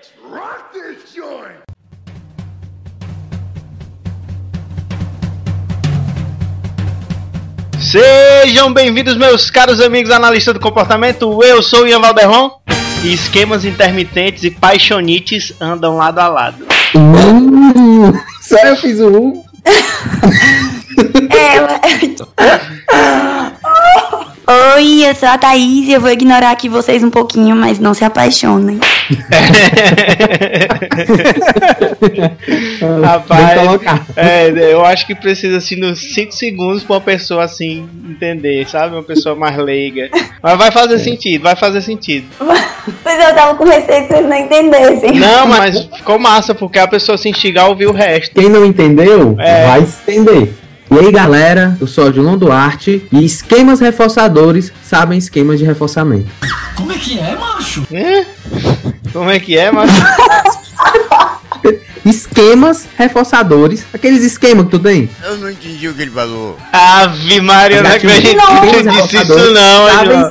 Let's rock this joint! Sejam bem-vindos, meus caros amigos analistas do comportamento. Eu sou o Ian Valderron e esquemas intermitentes e paixonites andam lado a lado. Uh, só eu fiz o um. Ela. Oi, eu sou a Thaís e eu vou ignorar aqui vocês um pouquinho, mas não se apaixonem. Rapaz, é, eu acho que precisa assim nos 5 segundos pra uma pessoa assim entender, sabe? Uma pessoa mais leiga. Mas vai fazer sentido, vai fazer sentido. Pois eu tava com receio que vocês não entendessem. Não, mas ficou massa porque a pessoa se instigar a ouvir o resto. Quem não entendeu, É. vai entender. E aí, galera, eu sou o Dilon Duarte e esquemas reforçadores sabem esquemas de reforçamento. Hã? Como é que é, mas Esquemas reforçadores, aqueles esquemas que tu tem. Eu não entendi o que ele falou. Ave Maria, eu não acredito Não, que você disse isso não, Edilon.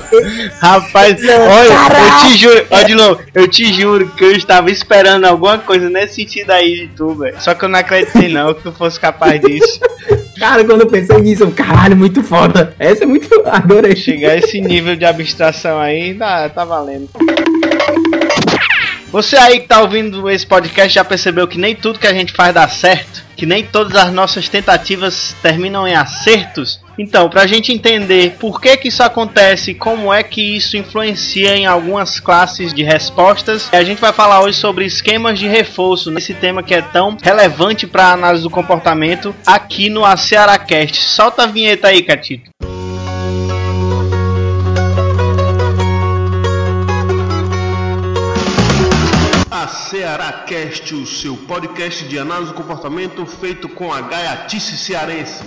Rapaz, Não, olha, eu caraca. te juro, novo, eu te juro que eu estava esperando alguma coisa nesse sentido aí de tu, velho. Só que eu não acreditei não que tu fosse capaz disso. Cara, quando eu pensei nisso, eu, caralho, muito foda. Essa é muito foda. Adorei. Chegar a esse nível de abstração aí, tá, tá valendo. Você aí que tá ouvindo esse podcast já percebeu que nem tudo que a gente faz dá certo? Que nem todas as nossas tentativas terminam em acertos? Então, pra gente entender por que que isso acontece como é que isso influencia em algumas classes de respostas, a gente vai falar hoje sobre esquemas de reforço, nesse tema que é tão relevante para análise do comportamento aqui no AcearaCast. Solta a vinheta aí, Catito. A Ceará Cast, o seu podcast de análise do comportamento feito com a gaiatice cearense.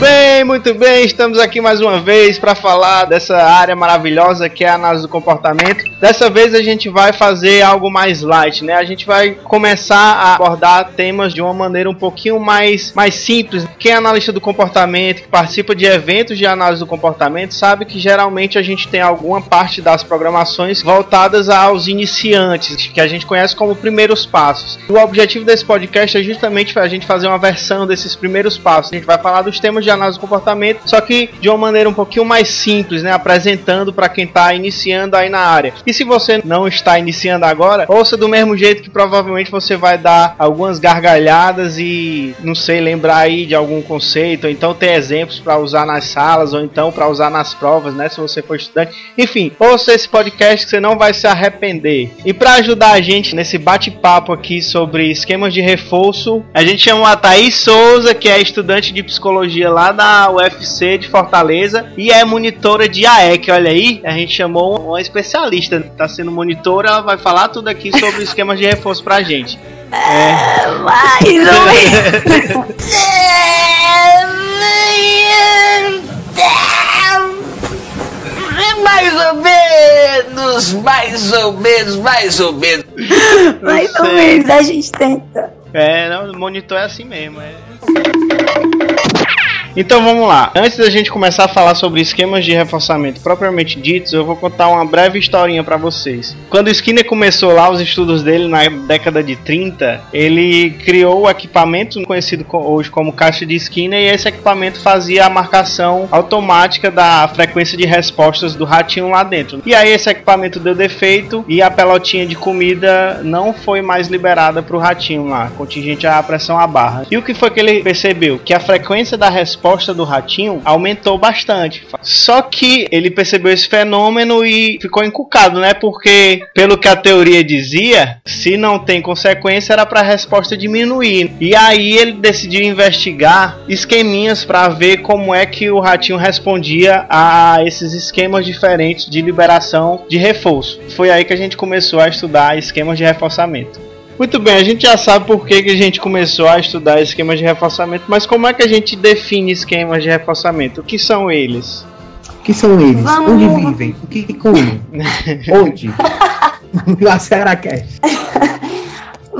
Bem, muito bem, estamos aqui mais uma vez para falar dessa área maravilhosa que é a análise do comportamento. Dessa vez a gente vai fazer algo mais light, né? A gente vai começar a abordar temas de uma maneira um pouquinho mais, mais simples. Quem é analista do comportamento, que participa de eventos de análise do comportamento, sabe que geralmente a gente tem alguma parte das programações voltadas aos iniciantes, que a gente conhece como primeiros passos. O objetivo desse podcast é justamente a gente fazer uma versão desses primeiros passos. A gente vai falar dos temas de análise do comportamento, só que de uma maneira um pouquinho mais simples, né? Apresentando para quem está iniciando aí na área. E se você não está iniciando agora, ouça do mesmo jeito que provavelmente você vai dar algumas gargalhadas e não sei lembrar aí de algum conceito, ou então ter exemplos para usar nas salas, ou então para usar nas provas, né? Se você for estudante. Enfim, ouça esse podcast que você não vai se arrepender. E para ajudar a gente nesse bate-papo aqui sobre esquemas de reforço, a gente chamou a Thaís Souza, que é estudante de psicologia lá da UFC de Fortaleza e é monitora de AEC. Olha aí, a gente chamou uma especialista, tá sendo monitora, ela vai falar tudo aqui sobre esquemas de reforço pra gente. Mais ou menos. Mais ou menos, mais ou menos, mais ou menos. Mais ou menos, a gente tenta. É, não, monitor é assim mesmo. É. Então vamos lá. Antes da gente começar a falar sobre esquemas de reforçamento propriamente ditos, eu vou contar uma breve historinha para vocês. Quando Skinner começou lá os estudos dele na década de 30, ele criou o equipamento conhecido co- hoje como caixa de Skinner e esse equipamento fazia a marcação automática da frequência de respostas do ratinho lá dentro. E aí esse equipamento deu defeito e a pelotinha de comida não foi mais liberada para o ratinho lá, contingente à pressão à barra. E o que foi que ele percebeu? Que a frequência da resposta resposta do ratinho aumentou bastante. Só que ele percebeu esse fenômeno e ficou encucado, né? Porque, pelo que a teoria dizia, se não tem consequência, era para a resposta diminuir. E aí ele decidiu investigar esqueminhas para ver como é que o ratinho respondia a esses esquemas diferentes de liberação de reforço. Foi aí que a gente começou a estudar esquemas de reforçamento. Muito bem, a gente já sabe por que, que a gente começou a estudar esquemas de reforçamento, mas como é que a gente define esquemas de reforçamento? O que são eles? O que são eles? Vamos. Onde vivem? O que comem? Onde? Na Cearacast.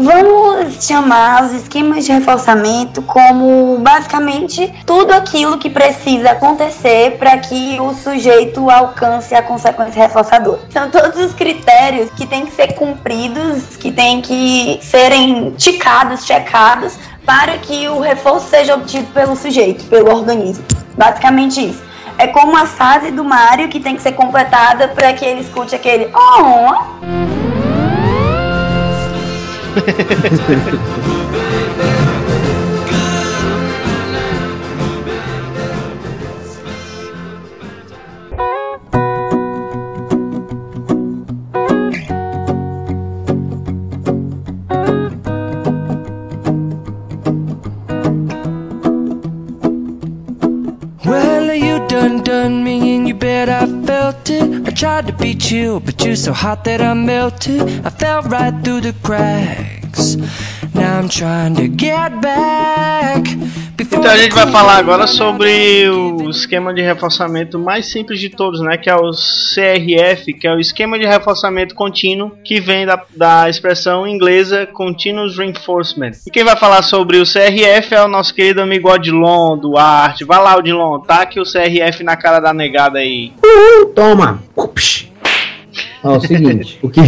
Vamos chamar os esquemas de reforçamento como basicamente tudo aquilo que precisa acontecer para que o sujeito alcance a consequência reforçadora. São todos os critérios que têm que ser cumpridos, têm que serem ticados, checados, para que o reforço seja obtido pelo sujeito, pelo organismo. Basicamente isso. É como a fase do Mario que tem que ser completada para que ele escute aquele oh, to beat you, but you're so hot that I melted. I fell right through the cracks. Now I'm trying to get back. Então a gente vai falar agora sobre o esquema de reforçamento mais simples de todos, né? Que é o CRF, que é o esquema de reforçamento contínuo, que vem da, da expressão inglesa Continuous Reinforcement. E quem vai falar sobre o CRF é o nosso querido amigo Odilon Duarte. Vai lá, Odilon, tá aqui o CRF na cara da negada aí. Toma! Ups. Ó, o seguinte, o que,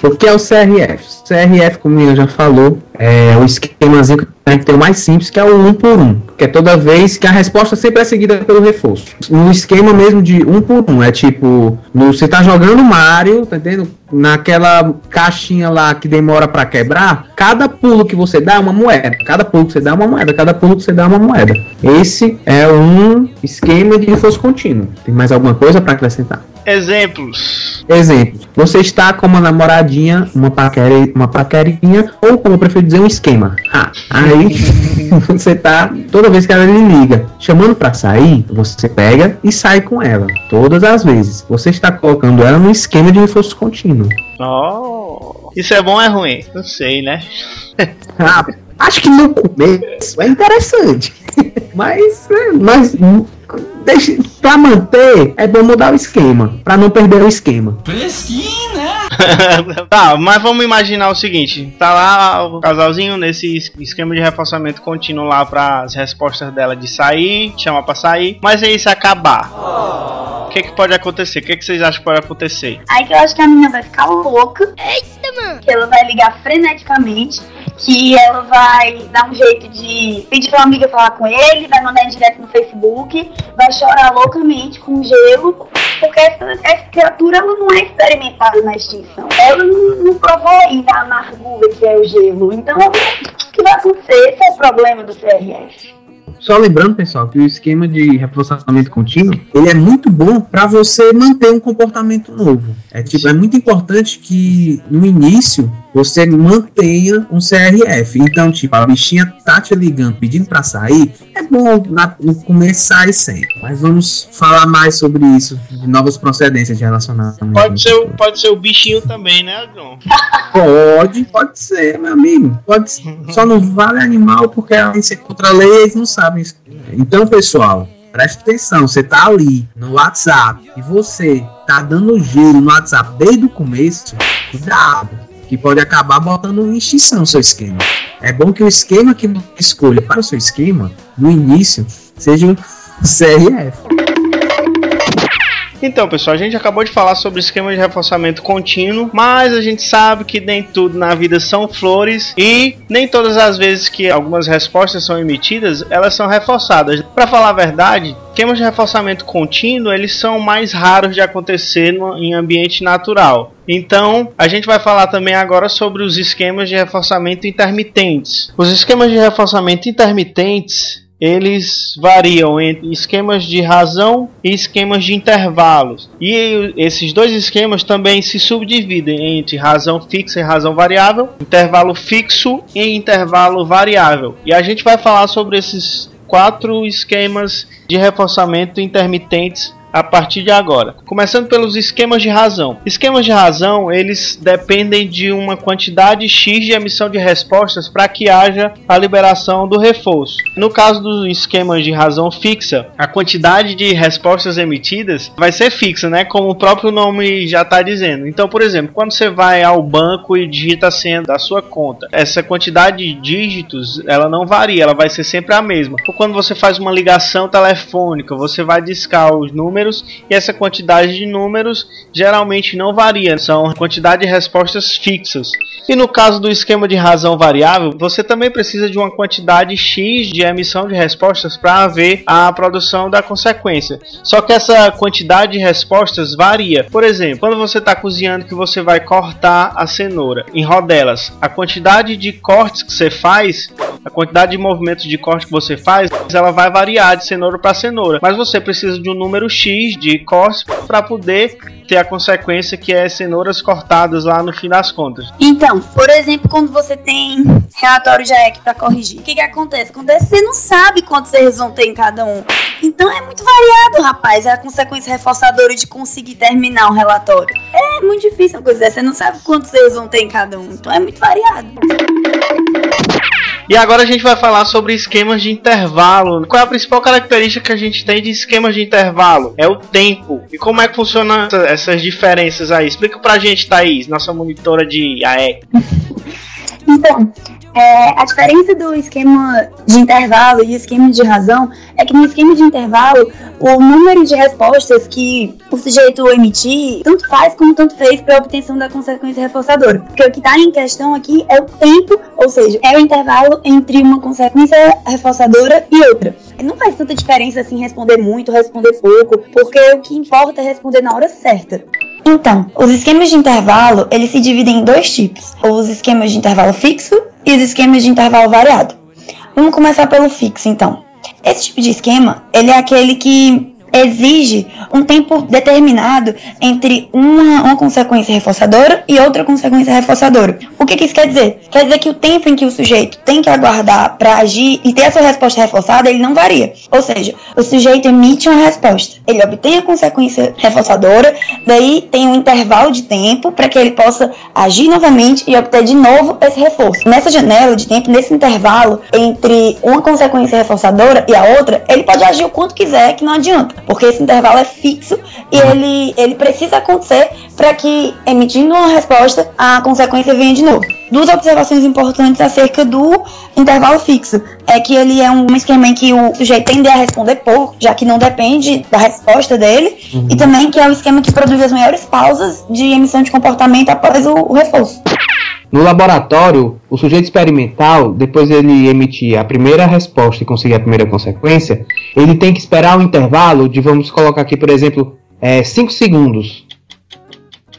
o que é o CRF? O CRF, como o Ian já falou, é o esquemazinho que tem que ter o mais simples, que é o um por um. Que é toda vez que a resposta sempre é seguida pelo reforço. No esquema mesmo de um por um. É tipo, no, você tá jogando Mario, tá entendendo? Naquela caixinha lá que demora pra quebrar, cada pulo que você dá é uma moeda. Cada pulo que você dá é uma moeda. Cada pulo que você dá é uma moeda. Esse é um esquema de reforço contínuo. Tem mais alguma coisa pra acrescentar? Exemplos. Exemplo, você está com uma namoradinha, uma, paquera, uma paquerinha, ou como eu prefiro dizer, um esquema. Ah, aí você tá, toda vez que ela lhe liga, chamando pra sair, você pega e sai com ela. Todas as vezes. Você está colocando ela no esquema de reforço contínuo. Oh. Isso é bom ou é ruim? Não sei, né? Ah, acho que no começo é interessante. Mas, é, mas deixa, pra manter, é bom mudar o esquema. Pra não perder o esquema. tá, mas vamos imaginar o seguinte: tá lá o casalzinho nesse es- esquema de reforçamento contínuo lá para as respostas dela de sair, chama pra sair, mas aí se acabar. O que, que pode acontecer? O que, que vocês acham que pode acontecer? Aí que eu acho que a menina vai ficar louca. Eita, mano! Que ela vai ligar freneticamente. Que ela vai dar um jeito de pedir pra uma amiga falar com ele, vai mandar em direto no Facebook, vai chorar loucamente com gelo. Porque essa, essa criatura ela não é experimentada na extinção. Ela não, provou ainda a amargura que é o gelo. Então, o que vai acontecer? Esse é o problema do CRF. Só lembrando, pessoal, que o esquema de reforçamento contínuo, ele é muito bom para você manter um comportamento novo. É tipo, é muito importante que no início você mantenha um CRF. Então, tipo, a bichinha tá te ligando pedindo para sair, é bom na- no começo sair sempre. Mas vamos falar mais sobre isso, de novas procedências de relacionamento. Pode ser, o- pode ser o bichinho também, né, John? Pode, pode ser, meu amigo. Pode ser. Só não vale animal porque a ser contra a lei e eles não sabem Então, pessoal, preste atenção. Você tá ali no WhatsApp e você tá dando gelo no WhatsApp desde o começo, cuidado. Que pode acabar botando em extinção seu esquema. É bom que o esquema que escolha para o seu esquema, no início, seja o CRF. Então, pessoal, a gente acabou de falar sobre esquema de reforçamento contínuo, mas a gente sabe que nem tudo na vida são flores e nem todas as vezes que algumas respostas são emitidas, elas são reforçadas. Para falar a verdade, esquemas de reforçamento contínuo, eles são mais raros de acontecer no, em ambiente natural. Então, a gente vai falar também agora sobre os esquemas de reforçamento intermitentes. Os esquemas de reforçamento intermitentes, eles variam entre esquemas de razão e esquemas de intervalos. E esses dois esquemas também se subdividem entre razão fixa e razão variável, intervalo fixo e intervalo variável. E a gente vai falar sobre esses quatro esquemas de reforçamento intermitentes a partir de agora. Começando pelos esquemas de razão. Esquemas de razão, eles dependem de uma quantidade X de emissão de respostas para que haja a liberação do reforço. No caso dos esquemas de razão fixa, a quantidade de respostas emitidas vai ser fixa, né? Como o próprio nome já está dizendo. Então, por exemplo, quando você vai ao banco e digita a senha da sua conta, essa quantidade de dígitos, ela não varia, ela vai ser sempre a mesma. Ou quando você faz uma ligação telefônica, você vai discar os números números e essa quantidade de números geralmente não varia, são quantidade de respostas fixas. E no caso do esquema de razão variável, você também precisa de uma quantidade X de emissão de respostas para haver a produção da consequência. Só que essa quantidade de respostas varia. Por exemplo, quando você está cozinhando que você vai cortar a cenoura em rodelas, a quantidade de cortes que você faz, a quantidade de movimentos de corte que você faz, ela vai variar de cenoura para cenoura. Mas você precisa de um número X de cortes para poder ter a consequência que é cenouras cortadas lá no fim das contas. Então, por exemplo, quando você tem relatório de AEC para corrigir, o que, que acontece? Acontece você não sabe quantos erros vão ter em cada um. Então é muito variado, rapaz, é a consequência reforçadora de conseguir terminar um relatório. É muito difícil uma coisa dessa, você não sabe quantos erros vão ter em cada um. Então é muito variado. E agora a gente vai falar sobre esquemas de intervalo. Qual é a principal característica que a gente tem de esquemas de intervalo? É o tempo. E como é que funciona essas diferenças aí? Explica pra gente, Thaís, nossa monitora de AE. Então, é, a diferença do esquema de intervalo e esquema de razão é que no esquema de intervalo, o número de respostas que o sujeito emitir tanto faz como tanto fez para a obtenção da consequência reforçadora. Porque o que está em questão aqui é o tempo, ou seja, é o intervalo entre uma consequência reforçadora e outra. Não faz tanta diferença assim responder muito, responder pouco, porque o que importa é responder na hora certa. Então, os esquemas de intervalo, eles se dividem em dois tipos. Os esquemas de intervalo fixo e os esquemas de intervalo variado. Vamos começar pelo fixo, então. Esse tipo de esquema, ele é aquele que exige um tempo determinado entre uma, uma consequência reforçadora e outra consequência reforçadora. O que, que, isso quer dizer? Quer dizer que o tempo em que o sujeito tem que aguardar para agir e ter a sua resposta reforçada, ele não varia. Ou seja, o sujeito emite uma resposta, ele obtém a consequência reforçadora, daí tem um intervalo de tempo para que ele possa agir novamente e obter de novo esse reforço. Nessa janela de tempo, nesse intervalo entre uma consequência reforçadora e a outra, ele pode agir o quanto quiser, que não adianta porque esse intervalo é fixo e uhum. ele, ele precisa acontecer para que, emitindo uma resposta, a consequência venha de novo. Duas observações importantes acerca do intervalo fixo é que ele é um esquema em que o sujeito tende a responder pouco, já que não depende da resposta dele, uhum. e também que é o esquema que produz as maiores pausas de emissão de comportamento após o, o reforço. No laboratório, o sujeito experimental, depois ele emitir a primeira resposta e conseguir a primeira consequência, ele tem que esperar um intervalo de, vamos colocar aqui, por exemplo, 5 é, segundos.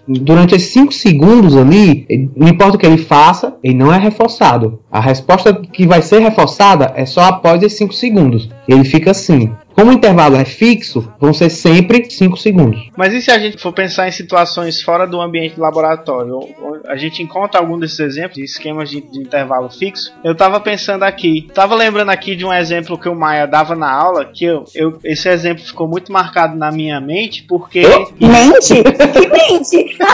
Durante esses 5 segundos ali, não importa o que ele faça, ele não é reforçado. A resposta que vai ser reforçada é só após esses 5 segundos. Ele fica assim. Como o intervalo é fixo, vão ser sempre 5 segundos. Mas e se a gente for pensar em situações fora do ambiente do laboratório? A gente encontra algum desses exemplos de esquemas de, de intervalo fixo? Eu estava pensando aqui, estava lembrando aqui de um exemplo que o Maia dava na aula, que eu, eu esse exemplo ficou muito marcado na minha mente, porque. Mente? que mente?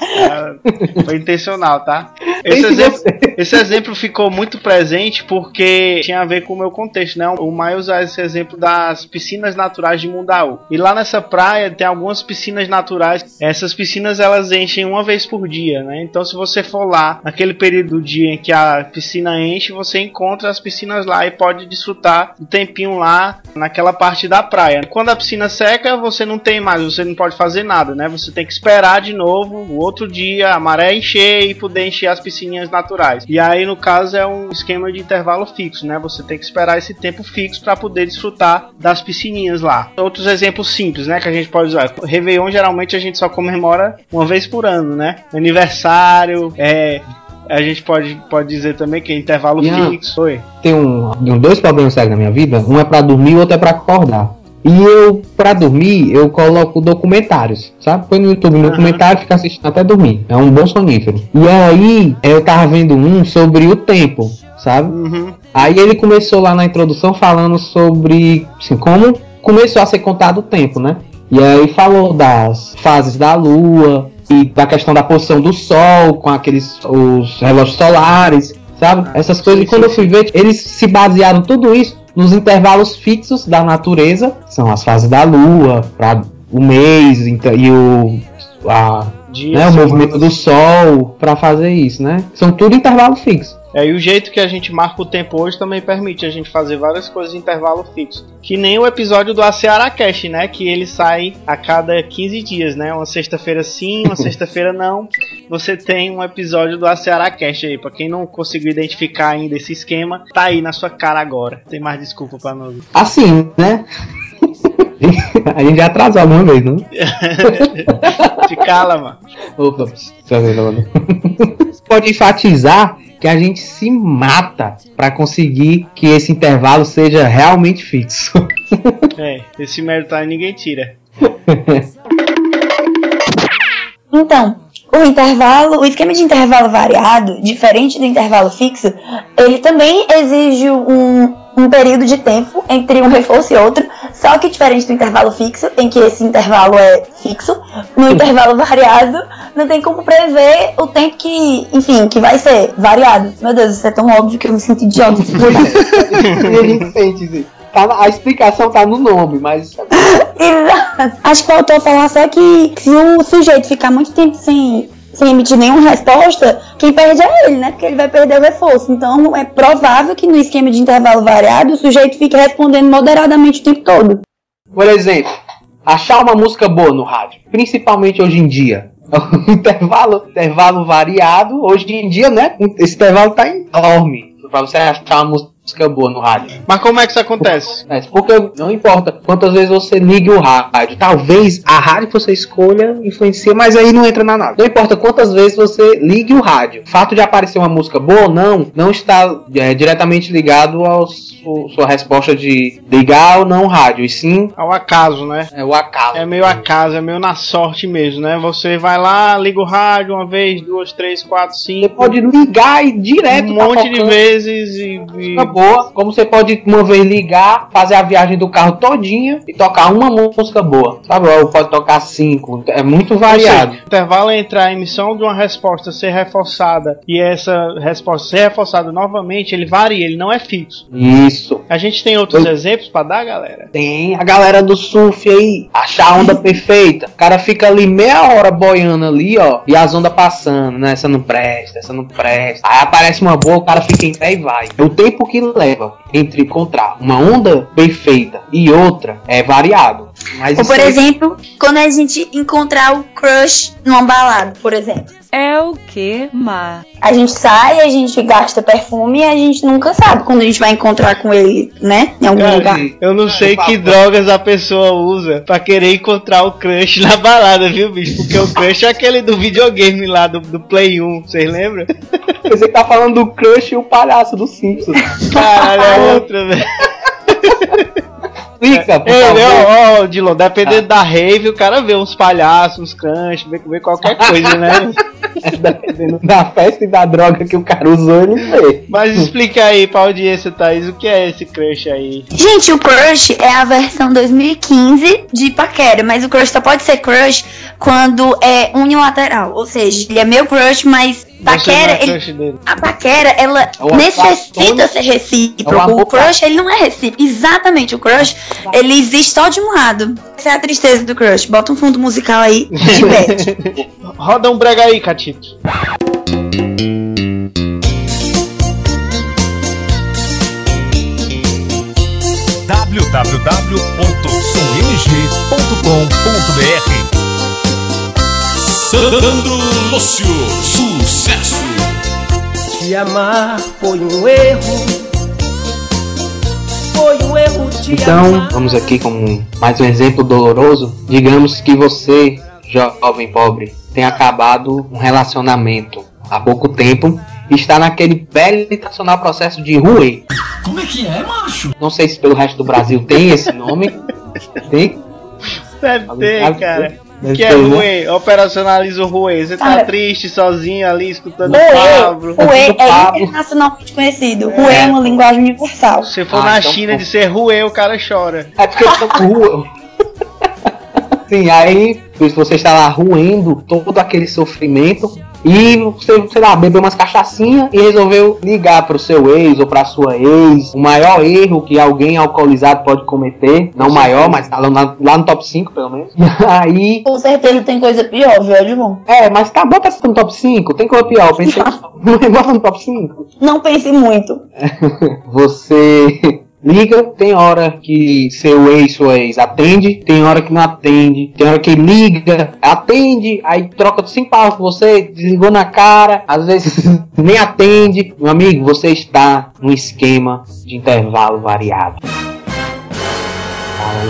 É, foi intencional, tá? Esse exemplo, esse exemplo ficou muito presente porque tinha a ver com o meu contexto, né? O Maia usa esse exemplo das piscinas naturais de Mundaú. E lá nessa praia tem algumas piscinas naturais. Essas piscinas elas enchem uma vez por dia, né? Então se você for lá naquele período do dia em que a piscina enche, você encontra as piscinas lá e pode desfrutar do tempinho lá naquela parte da praia. Quando a piscina seca, você não tem mais, você não pode fazer nada, né? Você tem que esperar de novo o outro dia a maré encher e poder encher as piscininhas naturais. E aí no caso é um esquema de intervalo fixo, né? Você tem que esperar esse tempo fixo para poder desfrutar das piscininhas lá. Outros exemplos simples, né, que a gente pode usar. Réveillon geralmente a gente só comemora uma vez por ano, né? Aniversário, é A gente pode, pode dizer também que é intervalo Ian. fixo. Oi. Tem um, dois problemas sérios na minha vida. Um é pra dormir, outro é pra acordar. E eu, pra dormir, eu coloco documentários, sabe? Põe no YouTube um documentário e fica assistindo até dormir. É um bom sonífero. E aí, eu tava vendo um sobre o tempo, sabe? Uhum. Aí ele começou lá na introdução falando sobre assim, como começou a ser contado o tempo, né? E aí falou das fases da lua e da questão da posição do sol com aqueles os relógios solares, sabe? Essas coisas. e quando eu fui ver, eles se basearam tudo isso nos intervalos fixos da natureza, que são as fases da lua, para o mês então, e o a, né, o movimento do sol para fazer isso, né? São tudo intervalo fixo. É, e o jeito que a gente marca o tempo hoje também permite a gente fazer várias coisas em intervalo fixo. Que nem o episódio do Aceara Cash, né? Que ele sai a cada 15 dias, né? Uma sexta-feira sim, uma sexta-feira não. Você tem um episódio do Aceara Cash aí. Pra quem não conseguiu identificar ainda esse esquema, tá aí na sua cara agora. Tem mais desculpa pra nós. Assim, né? A gente já atrasou alguma vez, não? Te cala, mano. Opa, Pode enfatizar que a gente se mata para conseguir que esse intervalo seja realmente fixo. É, esse mérito aí ninguém tira. Então, o intervalo, o esquema de intervalo variado, diferente do intervalo fixo, ele também exige um, um período de tempo entre um reforço e outro, só que diferente do intervalo fixo, em que esse intervalo é fixo, no intervalo variado não tem como prever o tempo que, enfim, que vai ser variado. Meu Deus, isso é tão óbvio que eu me sinto idiota. e a gente sente assim. Tá a explicação tá no nome, mas Exato. Acho que faltou falar só que se o sujeito ficar muito tempo sem, sem emitir nenhuma resposta, quem perde é ele, né? Porque ele vai perder o reforço. Então é provável que no esquema de intervalo variado o sujeito fique respondendo moderadamente o tempo todo. Por exemplo, achar uma música boa no rádio, principalmente hoje em dia. intervalo, intervalo variado, hoje em dia, né? Esse intervalo tá enorme pra você achar uma música boa no rádio. Mas como é que isso acontece? Porque não importa quantas vezes você ligue o rádio. Talvez a rádio que você escolha influencia, mas aí não entra na nada. Não importa quantas vezes você ligue o rádio. O fato de aparecer uma música boa ou não, não está é, diretamente ligado à sua resposta de ligar ou não o rádio. E sim Ao acaso, né? é o acaso. É meio acaso, é meio na sorte mesmo, né? Você vai lá, liga o rádio uma vez, duas, três, quatro, Você cinco. pode ligar e direto um tá monte de vezes e. e- música boa. Como você pode uma vez ligar, fazer a viagem do carro todinha e tocar uma música boa. Sabe? Ou pode tocar cinco. É muito variado. Seja, o intervalo entre a emissão de uma resposta ser reforçada e essa resposta ser reforçada novamente, ele varia, ele não é fixo. Isso. A gente tem outros Eu- exemplos pra dar, galera? Tem a galera do surf aí, achar a onda perfeita. O cara fica ali meia hora boiando ali, ó, e as ondas passando, né? Essa não presta, essa não presta. Aí aparece uma boa, o cara fica em pé e vai. O tempo que leva entre encontrar uma onda perfeita e outra é variado. Mas Ou, por exemplo, quando a gente encontrar o crush numa balada, por exemplo. É o que, Má? A gente sai, a gente gasta perfume e a gente nunca sabe quando a gente vai encontrar com ele, né? Em algum Cara, lugar. eu não sei que drogas a pessoa usa pra querer encontrar o crush na balada, viu, bicho? Porque o crush é aquele do videogame lá, do, do Play 1, vocês lembram? Você tá falando do crush e o palhaço do Simpsons. Caralho, é outra, velho. Explica, por Ei, favor. ó, ó, Dilon, dependendo da rave, o cara vê uns palhaços, uns crunch, vê, vê qualquer coisa, né? Dependendo da festa e da droga que o cara usou, ele vê. Mas explica aí pra audiência, Thaís, o que é esse crush aí? Gente, o crush é a versão 2015 de paquera, mas o crush só pode ser crush quando é unilateral. Ou seja, ele é meu crush, mas É ele- a paquera, ela o necessita ser é o recíproco. amor O crush, ele não é recíproco. Exatamente, o crush, ele existe só de um lado. Essa é a tristeza do crush. Bota um fundo musical aí de Beth. Roda um brega aí, Catito. www.somng.com.br Sandro Lúcio, sucesso! Te amar foi um erro. Foi um erro te Então, amar. vamos aqui com mais um exemplo doloroso. Digamos que você, jovem pobre, tem acabado um relacionamento há pouco tempo está naquele velho e tradicional processo de ruê. Como é que é, macho? Não sei se pelo resto do Brasil tem esse nome. Tem? Deve ter, cara. Deve Que é né? ruim, operacionaliza o ruim. Você tá Cara. triste, sozinho ali, escutando Ruê, Pablo. Ruê é internacionalmente conhecido. Ruê é uma linguagem universal. Se for Ah, na então China pô. de ser ruê, o cara chora. É porque eles estão rua. Sim, aí se você está lá ruendo todo aquele sofrimento e você, sei lá, bebeu umas cachaçinhas e resolveu ligar pro seu ex ou pra sua ex. O maior erro que alguém alcoolizado pode cometer, não o maior, mas tá lá, lá no top 5 pelo menos. E aí, Com certeza tem coisa pior, viu, Edmond? é, mas tá, bota no top 5, tem coisa pior, pensei, bota no top 5. Não pense muito. Você liga, tem hora que seu ex, sua ex atende, tem hora que não atende, tem hora que liga, atende, aí troca cinco palavras com você, desligou na cara, às vezes nem atende. Meu amigo, você está num esquema de intervalo variado. Tá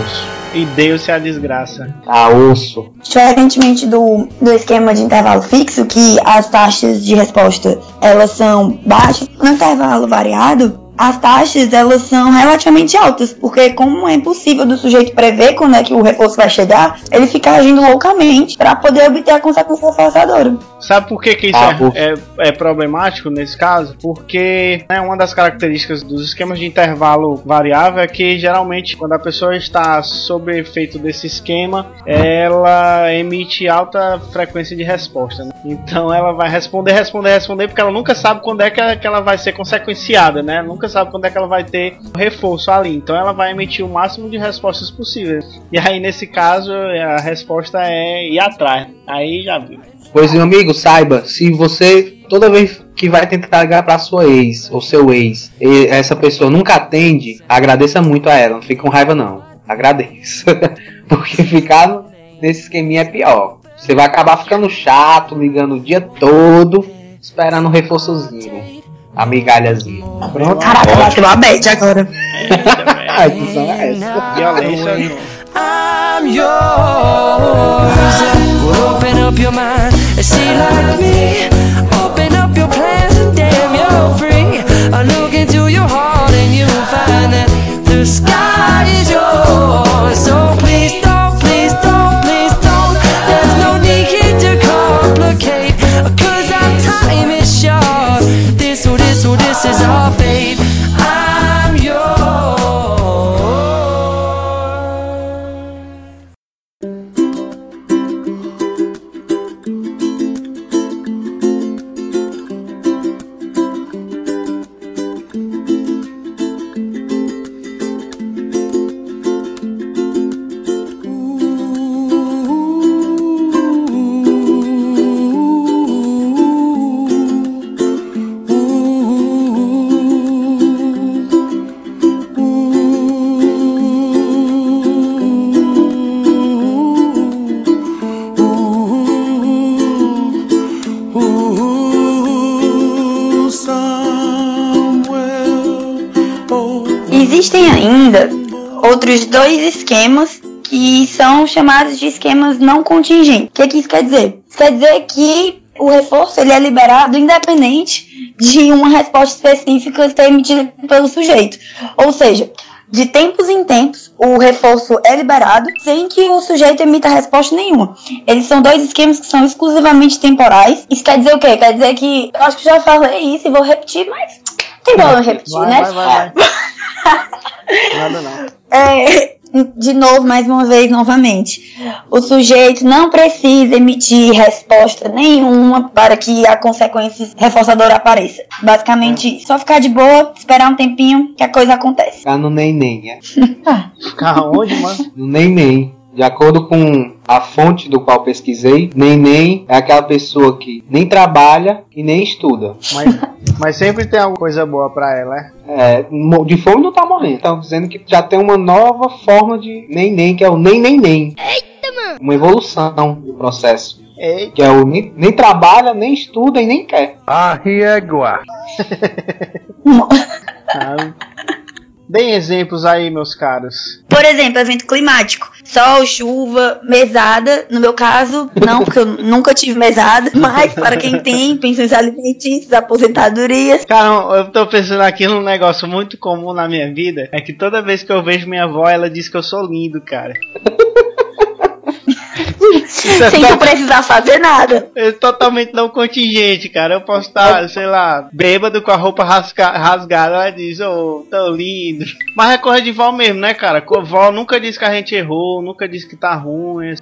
osso. E deu-se a desgraça. Tá osso. Diferentemente do, do esquema de intervalo fixo, que as taxas de resposta elas são baixas, no intervalo variado, as taxas elas são relativamente altas, porque como é impossível do sujeito prever quando é que o reforço vai chegar, ele fica agindo loucamente para poder obter a consequência reforçadora. Sabe por que, que isso Ah, é, é- é problemático nesse caso? Porque né, uma das características dos esquemas de intervalo variável é que geralmente quando a pessoa está sob efeito desse esquema, ela emite alta frequência de resposta. né? Então ela vai responder, responder, responder, porque ela nunca sabe quando é que ela, que ela vai ser consequenciada, né? Nunca sabe quando é que ela vai ter reforço ali. Então ela vai emitir o máximo de respostas possíveis. E aí nesse caso a resposta é ir atrás. Aí já viu. Pois, meu amigo, saiba, se você toda vez que vai tentar ligar pra sua ex ou seu ex, e essa pessoa nunca atende, agradeça muito a ela, não fique com raiva não. Agradeça. Porque ficar nesse esqueminha é pior. Você vai acabar ficando chato, ligando o dia todo, esperando um reforçozinho. A migalhazinha. Pronto? Caraca, bateu a bete agora. A edição é essa. Violência. I'm yours. Open up your mind and see like me. Chamados de esquemas não contingentes. O que, que isso quer dizer? Isso quer dizer que o reforço ele é liberado independente de uma resposta específica ser emitida pelo sujeito. Ou seja, de tempos em tempos, o reforço é liberado sem que o sujeito emita resposta nenhuma. Eles são dois esquemas que são exclusivamente temporais. Isso quer dizer o quê? Quer dizer que eu acho que já falei isso e vou repetir, mas tem problema repetir, Vai, né? vai, vai, vai. Nada não. É, de novo, mais uma vez, novamente. O sujeito não precisa emitir resposta nenhuma para que a consequência reforçadora apareça. Basicamente, só ficar de boa, esperar um tempinho que a coisa acontece. Ficar no nem-nem, é? Ficar onde, mano? No nem-nem. De acordo com a fonte do qual pesquisei, nem-nem é aquela pessoa que nem trabalha e nem estuda. Mas, mas sempre tem alguma coisa boa pra ela, é? É, mo- de fome não tá morrendo. Estão dizendo que já tem uma nova forma de nem-nem, que é o nem-nem-nem. Eita, mano! Uma evolução do processo. Ei, Que é o nem, nem trabalha, nem estuda e nem quer. A régua. ah, Deem exemplos aí, meus caros. Por exemplo, evento climático. Sol, chuva, mesada. No meu caso, não, porque eu nunca tive mesada. Mas para quem tem, pensões alimentícias, aposentadorias. Cara, eu tô pensando aqui num negócio muito comum na minha vida. É que toda vez que eu vejo minha avó, ela diz que eu sou lindo, cara. É Sem precisar fazer nada. é totalmente não contingente, cara. Eu posso estar, sei lá, bêbado com a roupa rasca- rasgada. Ela diz, ô, tão lindo. Mas é coisa de vó mesmo, né, cara? Vó nunca diz que a gente errou, nunca disse que tá ruim.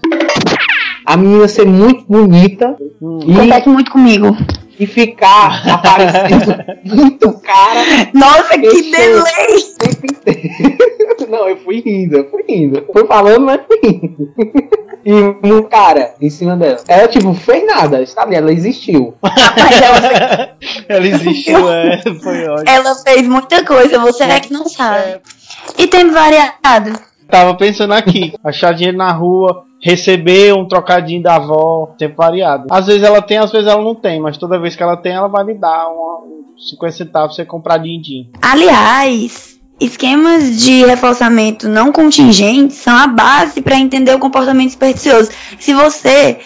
A menina ser muito bonita Compete muito comigo. e, e ficar aparecendo muito cara. Nossa, que delay! Não, eu fui rindo, eu fui rindo. Fui falando, mas fui rindo. E um cara em cima dela. Ela, tipo, fez nada, sabe? Ela existiu. Ela, Ela existiu, é, foi ótimo. ela fez muita coisa, você é que não sabe. E tem variado. Tava pensando aqui, achar dinheiro na rua, receber um trocadinho da avó, tempo variado. Às vezes ela tem, às vezes ela não tem, mas toda vez que ela tem, ela vai lhe dar uma, um 50 centavos pra você comprar din-din. Aliás, esquemas de reforçamento não contingente são a base para entender o comportamento supersticioso. Se você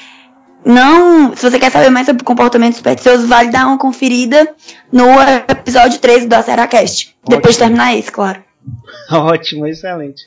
não, se você quer saber mais sobre comportamento supersticioso, vale dar uma conferida no episódio 13 do Aceracast. Depois de terminar esse, claro. Ótimo, excelente.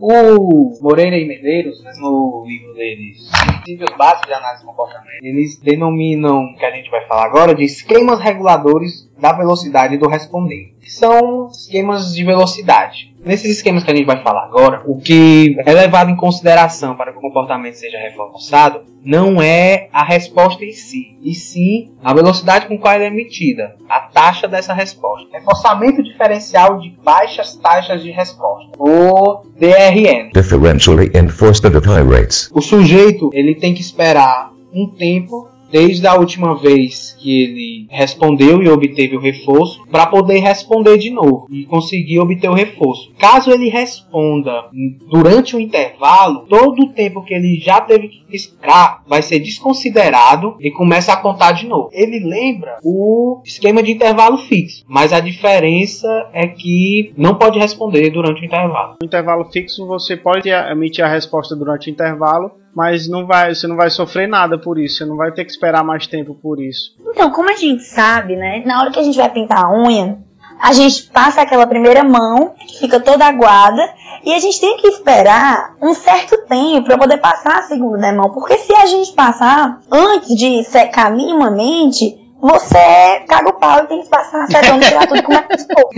O Moreira e Medeiros, no livro deles, Princípios Básicos de Análise de Comportamento, eles denominam o que a gente vai falar agora de esquemas reguladores da velocidade do respondente. São esquemas de velocidade. Nesses esquemas que a gente vai falar agora, o que é levado em consideração para que o comportamento seja reforçado não é a resposta em si, e sim a velocidade com qual ela é emitida, a taxa dessa resposta. Reforçamento diferencial de baixas taxas de resposta, ou DRN. differentially enforcement of high rates. O sujeito ele tem que esperar um tempo desde a última vez que ele respondeu e obteve o reforço para poder responder de novo e conseguir obter o reforço. Caso ele responda durante o intervalo, todo o tempo que ele já teve que esperar vai ser desconsiderado e começa a contar de novo. Ele lembra o esquema de intervalo fixo, mas a diferença é que não pode responder durante o intervalo. No intervalo fixo, você pode emitir a resposta durante o intervalo, mas não vai, você não vai sofrer nada por isso, você não vai ter que esperar mais tempo por isso. Então, como a gente sabe, né? Na hora que a gente vai pintar a unha, a gente passa aquela primeira mão, que fica toda aguada, e a gente tem que esperar um certo tempo para poder passar a segunda mão. Porque se a gente passar antes de secar minimamente, você caga o pau e tem que passar secando tirar tudo como é que ficou.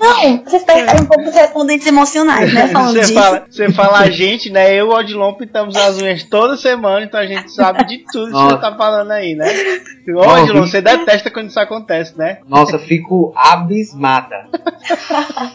Não, vocês percebem um pouco dos respondentes emocionais, né? Falando Você disso. fala, você fala a gente, né? Eu e o Odilon pintamos as unhas toda semana, então a gente sabe de tudo que você tá falando aí, né? Ô. Odilon, você detesta quando isso acontece, né? Nossa, fico abismada.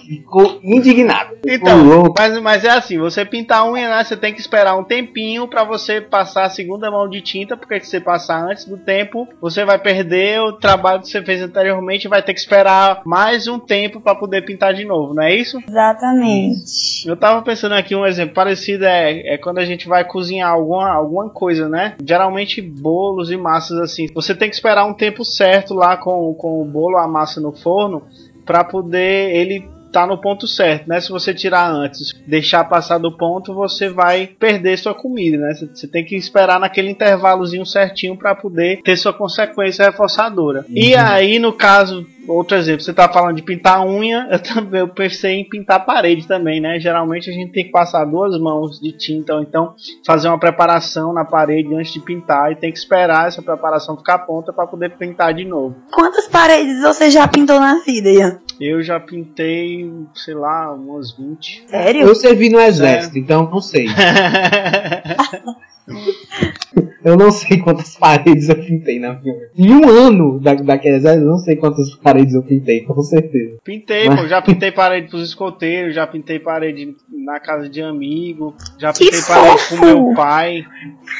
fico indignado. Fico Então, louco. mas, mas é assim, você pintar a unha, né? Você tem que esperar um tempinho pra você passar a segunda mão de tinta, porque se você passar antes do tempo, você vai perder o trabalho que você fez anteriormente e vai ter que esperar mais um tempo pra poder pintar de novo, não é isso? Exatamente. Eu tava pensando aqui um exemplo parecido é, é quando a gente vai cozinhar alguma, alguma coisa, né? Geralmente bolos e massas assim. Você tem que esperar um tempo certo lá com, com o bolo, a massa no forno, pra poder ele tá no ponto certo, né? Se você tirar antes, deixar passar do ponto, você vai perder sua comida, né? Você- tem que esperar naquele intervalozinho certinho pra poder ter sua consequência reforçadora. E aí, no caso, outro exemplo, você tá falando de pintar a unha, eu também eu pensei em pintar a parede também, né? Geralmente a gente tem que passar duas mãos de tinta ou então fazer uma preparação na parede antes de pintar e tem que esperar essa preparação ficar pronta pra poder pintar de novo. Quantas paredes você já pintou na vida, Ian? Eu já pintei, sei lá, umas 20. Sério? Eu servi no exército, então não sei. Eu não sei quantas paredes eu pintei na vida. Em um ano da, exército, eu não sei quantas paredes eu pintei, com certeza. Pintei, Mas- pô, já pintei parede pros escoteiros, já pintei parede na casa de amigo, já Que pintei parede com fofo! meu pai.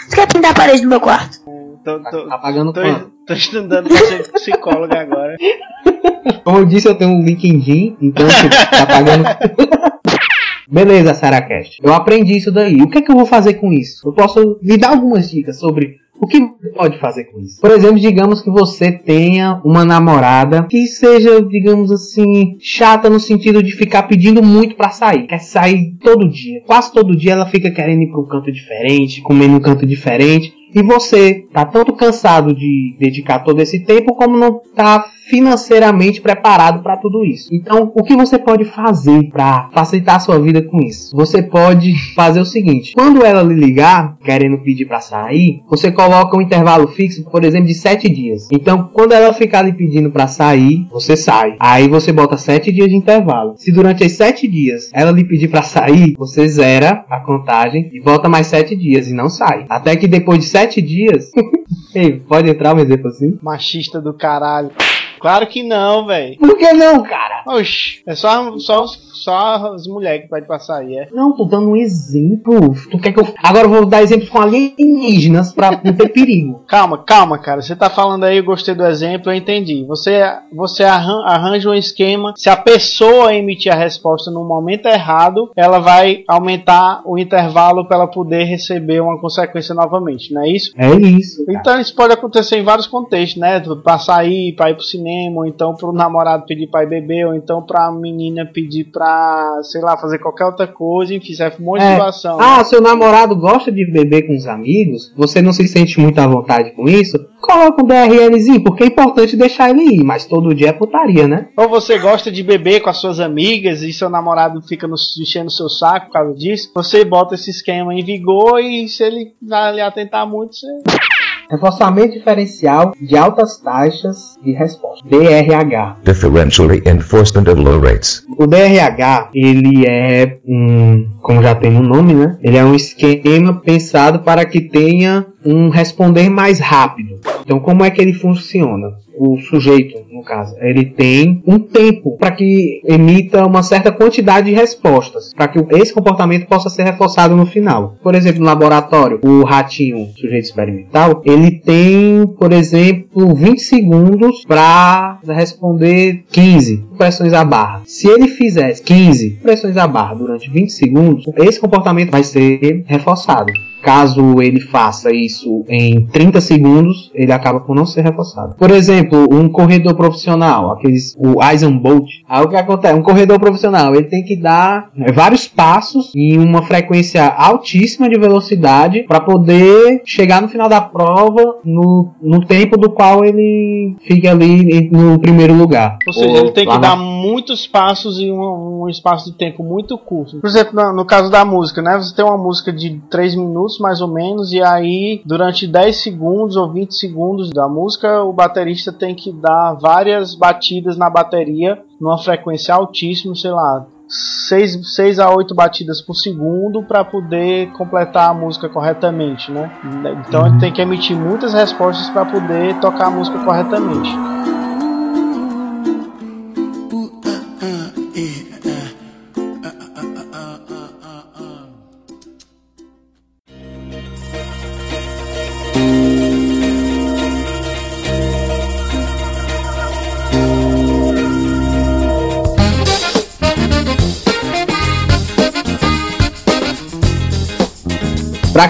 Você quer pintar a parede do meu quarto? Tô, tô, Tá pagando tô, quanto? tô estudando pra ser psicóloga agora. Como eu disse, eu tenho um LinkedIn, então tipo, tá pagando. Beleza, Saracast. Eu aprendi isso daí. O que é que eu vou fazer com isso? Eu posso lhe dar algumas dicas sobre O que pode fazer com isso? Por exemplo, digamos que você tenha uma namorada que seja, digamos assim, chata no sentido de ficar pedindo muito para sair. Quer sair todo dia. Quase todo dia ela fica querendo ir para um canto diferente, comer num canto diferente. E você tá tanto cansado de dedicar todo esse tempo como não tá financeiramente preparado para tudo isso. Então, o que você pode fazer para facilitar a sua vida com isso? Você pode fazer o seguinte: quando ela lhe ligar, querendo pedir para sair, você coloca um intervalo fixo, por exemplo, de 7 dias. Então, quando ela ficar lhe pedindo para sair, você sai. Aí você bota 7 dias de intervalo. Se durante esses 7 dias ela lhe pedir para sair, você zera a contagem e volta mais 7 dias e não sai. Até que depois de 7 dias. Ei, pode entrar um exemplo assim? Machista do caralho. Claro que não, velho. Por que não, cara? Oxi, é só, só, só as mulheres que pedem pra sair, é. Não, tô dando um exemplo. Tu quer que eu. Agora eu vou dar exemplos com alienígenas pra não ter perigo. Calma, calma, cara. Você tá falando aí, eu gostei do exemplo, eu entendi. Você, você arran- arranja um esquema. Se a pessoa emitir a resposta no momento errado, ela vai aumentar o intervalo pra ela poder receber uma consequência novamente, não é isso? É isso. cara. Então isso pode acontecer em vários contextos, né? Pra sair, pra ir pro cinema, ou então pro namorado pedir pra ir beber, ou então pra menina pedir pra, sei lá, fazer qualquer outra coisa, enfim, serve um monte de É. situação. Ah, seu namorado gosta de beber com os amigos, você não se sente muito à vontade com isso? Coloca um DRLzinho, porque é importante deixar ele ir, mas todo dia é putaria, né? Ou você gosta de beber com as suas amigas e seu namorado fica no, enchendo o seu saco por causa disso, você bota esse esquema em vigor e se ele vai atentar muito, você. Reforçamento diferencial de altas taxas de resposta. DRH. Of low rates. O DRH, ele é um, como já tem no nome, né? Ele é um esquema pensado para que tenha um responder mais rápido. Então, como é que ele funciona? O sujeito, no caso, ele tem um tempo para que emita uma certa quantidade de respostas, para que esse comportamento possa ser reforçado no final. Por exemplo, no laboratório, o ratinho, sujeito experimental, ele tem, por exemplo, 20 segundos para responder 15 pressões à barra. Se ele fizesse 15 pressões à barra durante 20 segundos, esse comportamento vai ser reforçado. Caso ele faça isso em 30 segundos, ele acaba por não ser reforçado. Por exemplo, um corredor profissional, aqueles o Eisenbolt. Aí o que acontece? Um corredor profissional, ele tem que dar né, vários passos em uma frequência altíssima de velocidade para poder chegar no final da prova no, no tempo do qual ele fica ali no primeiro lugar. Ou seja, Ou ele tem que na dar muitos passos em um, um espaço de tempo muito curto. Por exemplo, no, no caso da música, né? Você tem uma música de 3 minutos mais ou menos, e aí durante 10 segundos ou 20 segundos da música, o baterista tem que dar várias batidas na bateria numa frequência altíssima, sei lá. 6, 6 a 8 batidas por segundo para poder completar a música corretamente, né? Então ele tem que emitir muitas respostas para poder tocar a música corretamente.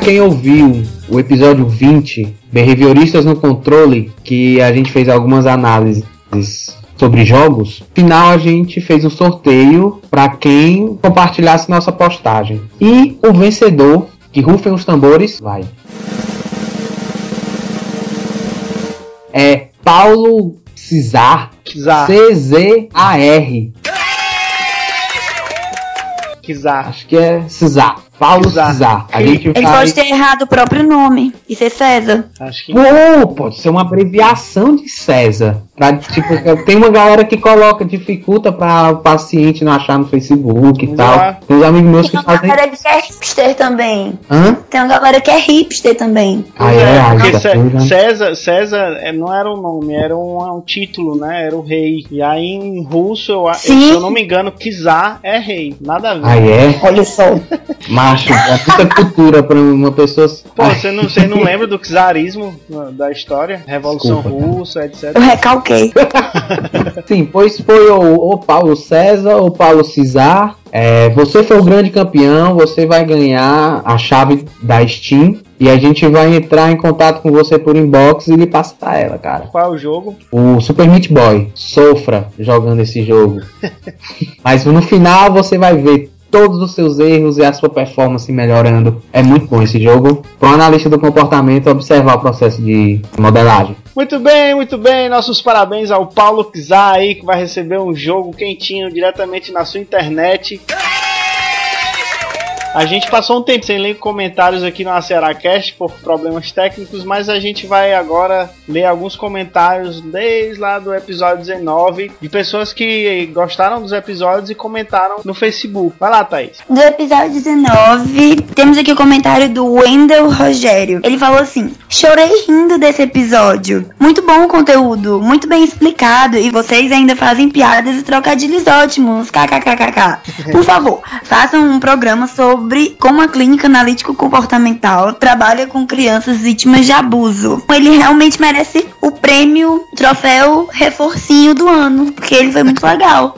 Quem ouviu o episódio 20, Behavioristas no Controle, que a gente fez algumas análises sobre jogos, final a gente fez um sorteio para quem compartilhasse nossa postagem. E o vencedor, que rufem os tambores, vai. É Paulo Cizar, C-Z-A-R. Kizar. Acho que é Cizar. Paulo. Cizar. A gente Ele vai... pode ter errado o próprio nome e ser César. Acho que Pô, pode ser uma abreviação de César. Pra, tipo, tem uma galera que coloca, dificulta para o paciente não achar no Facebook e Já. tal. Tem uns amigos meus Tem que uma fazem. galera que é hipster também. Hã? Tem uma galera que é hipster também. Ah, é, ah, porque tem, já. César, César é, não era um nome, era um, um título, né? Era o rei. E aí em russo, eu, Sim. se eu não me engano, Kizar é rei. Nada a ver. Ah, é? Olha só. Mas Macho, é muita cultura pra uma pessoa. Pô, você não, você não lembra do czarismo da história? Revolução Desculpa. Russa, etc. Eu recalquei. Sim, pois foi o, o Paulo César, o Paulo Cesar. É, você foi o grande campeão, você vai ganhar a chave da Steam. E a gente vai entrar em contato com você por inbox e lhe passar ela, cara. Qual é o jogo? O Super Meat Boy sofra jogando esse jogo. Mas no final você vai ver todos os seus erros e a sua performance melhorando. É muito bom esse jogo. Para um analista do comportamento observar o processo de modelagem. Muito bem, muito bem. Nossos parabéns ao Paulo Kizar aí, que vai receber um jogo quentinho diretamente na sua internet. A gente passou um tempo sem ler comentários aqui no AcearaCast por problemas técnicos, mas a gente vai agora ler alguns comentários desde lá do episódio 19 de pessoas que gostaram dos episódios e comentaram no Facebook. Vai lá, Thaís. Do episódio 19, temos aqui o comentário do Wendel Rogério. Ele falou assim: Chorei rindo desse episódio. Muito bom o conteúdo, muito bem explicado. E vocês ainda fazem piadas e trocadilhos ótimos. KKKKK. Por favor, façam um programa sobre como a clínica analítico comportamental trabalha com crianças vítimas de abuso. Ele realmente merece o prêmio troféu reforcinho do ano, porque ele foi muito legal.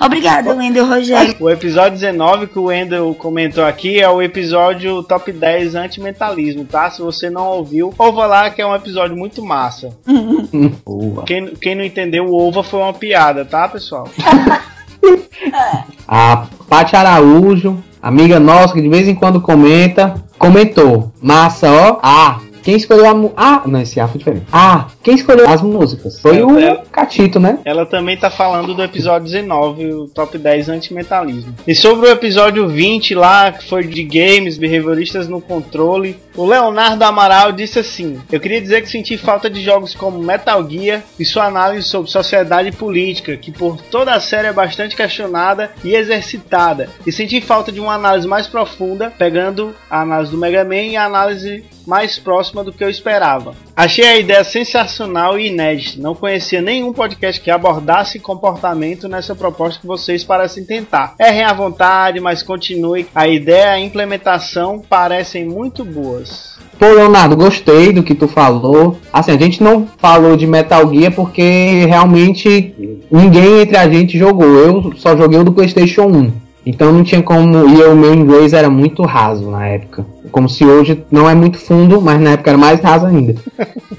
Obrigada, Wendel Rogério. O episódio 19 que o Wendel comentou aqui é o episódio Top 10 Antimentalismo, tá? Se você não ouviu, ouva lá que é um episódio muito massa. Boa. Quem, quem não entendeu, o Ova foi uma piada, tá, pessoal? A Paty Araújo, amiga nossa que de vez em quando comenta, comentou. Massa, ó. Ah, quem escolheu a mu- Ah, não, esse A foi diferente. Ah, quem escolheu as músicas? Foi É, o é. Catito, né? Ela também tá falando do episódio 19, o top 10 antimentalismo. E sobre o episódio 20 lá, que foi de games, behavioristas no controle, o Leonardo Amaral disse assim: Eu queria dizer que senti falta de jogos como Metal Gear e sua análise sobre sociedade política, que por toda a série é bastante questionada e exercitada. E senti falta de uma análise mais profunda, pegando a análise do Mega Man e a análise mais próxima do que eu esperava. Achei a ideia sensacional e inédita. Não conhecia nenhum podcast que abordasse comportamento nessa proposta que vocês parecem tentar. Errem à vontade, mas continue. A ideia e a implementação parecem muito boas. Pô, Leonardo, gostei do que tu falou. Assim, a gente não falou de Metal Gear porque realmente ninguém entre a gente jogou. Eu só joguei o do PlayStation 1. Então não tinha como. E o meu inglês era muito raso na época. Como se hoje não é muito fundo, mas na época era mais raso ainda.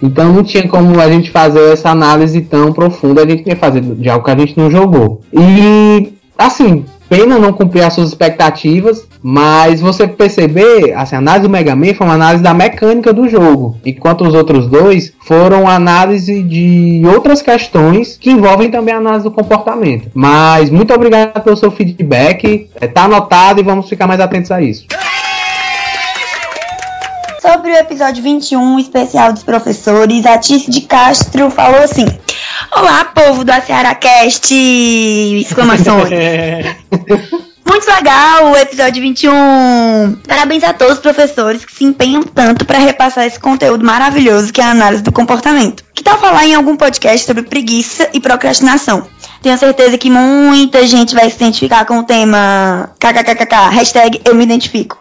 Então não tinha como a gente fazer essa análise tão profunda. A gente ia fazer de algo que a gente não jogou. E assim, pena não cumprir as suas expectativas, mas você perceber, assim, a análise do Mega Man foi uma análise da mecânica do jogo, enquanto os outros dois foram análise de outras questões que envolvem também a análise do comportamento. Mas muito obrigado pelo seu feedback, é, tá anotado e vamos ficar mais atentos a isso. Sobre o episódio 21, o especial dos professores, a Tice de Castro falou assim: Olá, povo do AcearaCast! Exclamações. Muito legal o episódio 21! Parabéns a todos os professores que se empenham tanto para repassar esse conteúdo maravilhoso que é a análise do comportamento. Que tal falar em algum podcast sobre preguiça e procrastinação? Tenho certeza que muita gente vai se identificar com o tema kkkk, hashtag eu me identifico.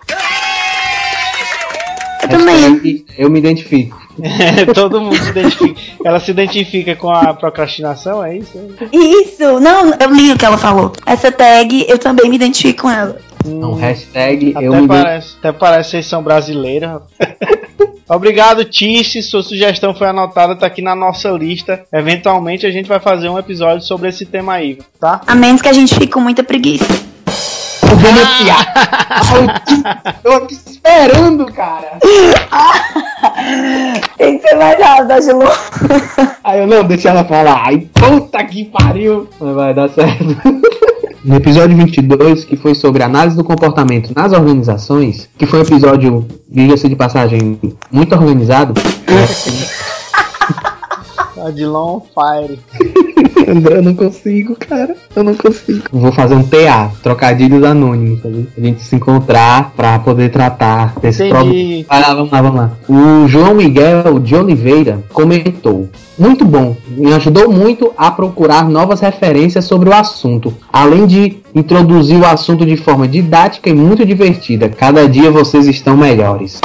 Eu também. Eu me identifico. Todo mundo se identifica. Ela se identifica com a procrastinação, é isso? Isso, não, eu li o que ela falou. Essa tag eu também me identifico com ela. Então, hashtag Até eu me identifico. parece, até parece que vocês são brasileiros. Obrigado, Tice. Sua sugestão foi anotada, tá aqui na nossa lista. Eventualmente a gente vai fazer um episódio sobre esse tema aí, tá? A menos que a gente fique com muita preguiça. Eu aqui esperando, cara. Tem que ser mais rápido, Ju. Aí eu não, deixa ela falar. Ai, puta que pariu. Mas vai dar certo. No episódio 22, que foi sobre análise do comportamento nas organizações, que foi um episódio, diga-se de passagem, muito organizado. Odilon Fire. André, eu não consigo, cara. Eu não consigo. Vou fazer um TA, trocadilhos anônimos, sabe? A gente se encontrar pra poder tratar desse Entendi. problema. Vai lá, vamos lá, vamos lá. O João Miguel de Oliveira comentou. Muito bom, me ajudou muito a procurar novas referências sobre o assunto, além de introduzir o assunto de forma didática e muito divertida. Cada dia vocês estão melhores.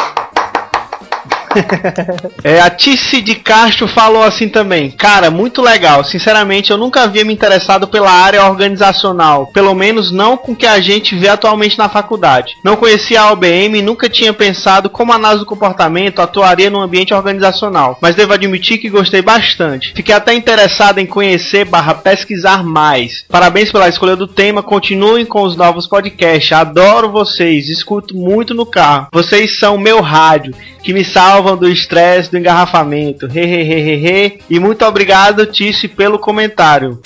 É, a Tice de Castro falou assim também. Cara, muito legal. Sinceramente, eu nunca havia me interessado pela área organizacional. Pelo menos não com que a gente vê atualmente na faculdade. Não conhecia a OBM e nunca tinha pensado como a análise do comportamento atuaria no ambiente organizacional. Mas devo admitir que gostei bastante. Fiquei até interessado em conhecer barra pesquisar mais. Parabéns pela escolha do tema. Continuem com os novos podcasts. Adoro vocês. Escuto muito no carro. Vocês são meu rádio que me salvam do estresse do engarrafamento. Hehehehe. E muito obrigado, Tice, pelo comentário.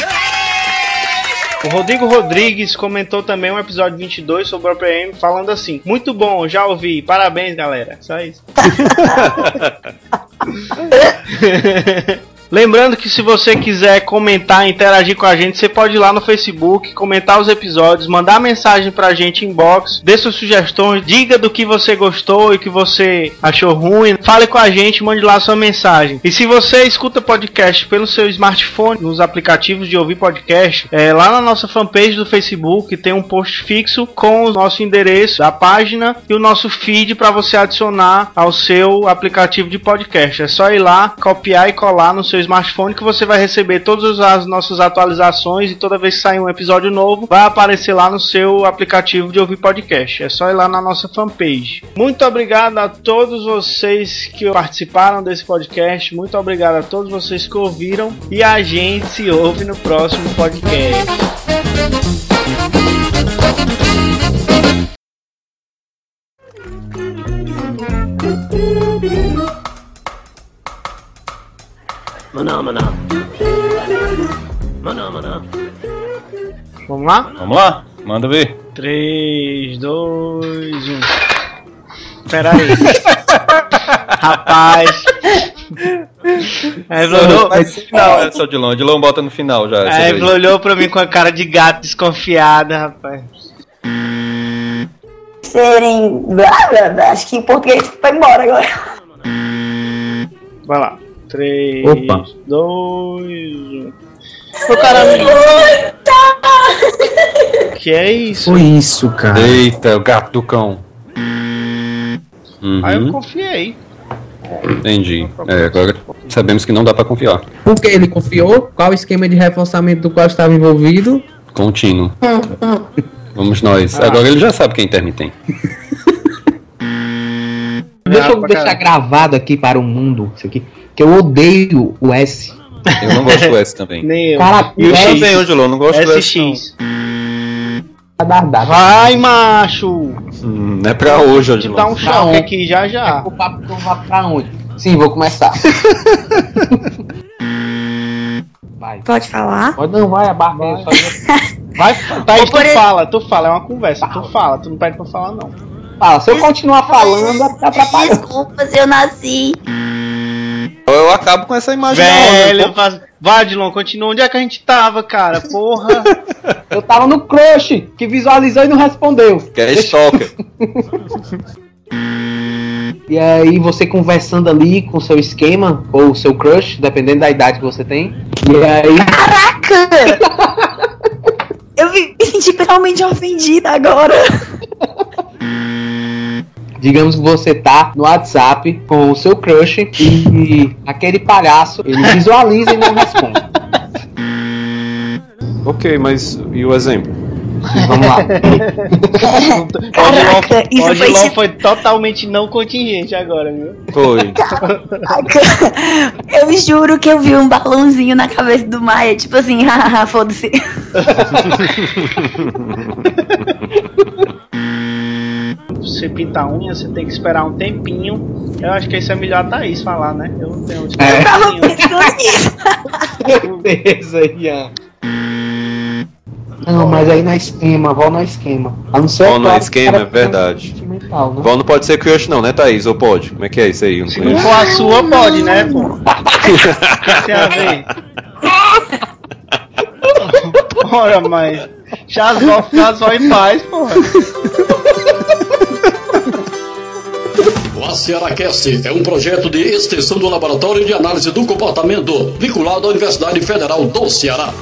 O Rodrigo Rodrigues comentou também um episódio 22 sobre o OPM, falando assim: Muito bom, já ouvi, parabéns galera. Só isso. Lembrando que se você quiser comentar, interagir com a gente, você pode ir lá no Facebook, comentar os episódios, mandar mensagem pra gente inbox, dê suas sugestões, diga do que você gostou e que você achou ruim, fale com a gente, mande lá sua mensagem. E se você escuta podcast pelo seu smartphone, nos aplicativos de ouvir podcast, é, lá na nossa fanpage do Facebook tem um post fixo com o nosso endereço, a página e o nosso feed para você adicionar ao seu aplicativo de podcast. É só ir lá, copiar e colar no seu smartphone que você vai receber todas as nossas atualizações e toda vez que sair um episódio novo, vai aparecer lá no seu aplicativo de ouvir podcast. É só ir lá na nossa fanpage. Muito obrigado a todos vocês que participaram desse podcast. Muito obrigado a todos vocês que ouviram e a gente se ouve no próximo podcast. Maná, maná. Maná, maná. Vamos lá? Vamos lá, manda ver. 3, 2, 1. Pera aí. Rapaz. A Evelyn olhou, Não, é só de longe. De longe bota no final já. essa a daí. Evelyn olhou pra mim com a cara de gato desconfiada, rapaz. Serem. blá, blá, blá. Acho que em português foi embora agora. Vai lá. 3, Opa. 2, 1. Ô caramba, que é isso? Foi isso, cara. Eita, o gato do cão. Uhum, Aí eu confiei. entendi. É, agora sabemos que não dá pra confiar. Porque ele confiou? Qual o esquema de reforçamento do qual estava envolvido? Contínuo. Vamos nós. Ah. Agora ele já sabe que é intermitente. Deixa eu deixar gravado aqui para o mundo isso aqui. Que eu odeio o S. Eu não gosto do S também. Nem eu. Cara, E o é X? também, Angelo, eu não gosto do S. SX. Dar data. Vai, macho! não. Hum, Não é pra hoje, Vou te dar um Angelo. choque Não. aqui já já. O papo que eu vou pra onde? Sim, vou começar. vai. Pode falar? Pode não, vai, a só Vai, Thaís, Ou por tu fala, tu fala, é uma conversa, tu fala, tu não pede pra falar não. Fala. Se eu continuar falando, vai ficar atrapalhando. Desculpa se eu nasci. Eu acabo com essa imagem Velho, onda, pô. faz... vai, Dilon, continua. Onde é que a gente tava, cara? Porra. Eu tava no crush, que visualizou e não respondeu. Que é stalker. E aí você conversando ali com o seu esquema, ou seu crush, dependendo da idade que você tem. E aí. Caraca! Eu me senti totalmente ofendida agora. Digamos que você tá no WhatsApp com o seu crush e aquele palhaço, ele visualiza e não responde. ok, mas e o exemplo? Vamos lá. Caraca, o isso foi Odilon foi totalmente não contingente agora, viu? Foi. Caraca. Eu juro que eu vi um balãozinho na cabeça do Maia, tipo assim, haha, foda-se. Você pinta a unha, você tem que esperar um tempinho. Eu acho que isso é melhor a Thaís falar, né? Eu não tenho É. Eu tava experiência. pensando nisso. Beleza, Ian. Não, mas aí na esquema, vó na esquema. A não ser Vó no claro, esquema, é verdade. sentimental, né? Vó não pode ser crush não, né, Thaís? Ou pode? Como é que é isso aí? Não Se não for a sua, pode, né, pô? Tem a ver? Ora, mas. Chazó, chazó em paz, porra. AcearaCast é um projeto de extensão do Laboratório de Análise do Comportamento, vinculado à Universidade Federal do Ceará.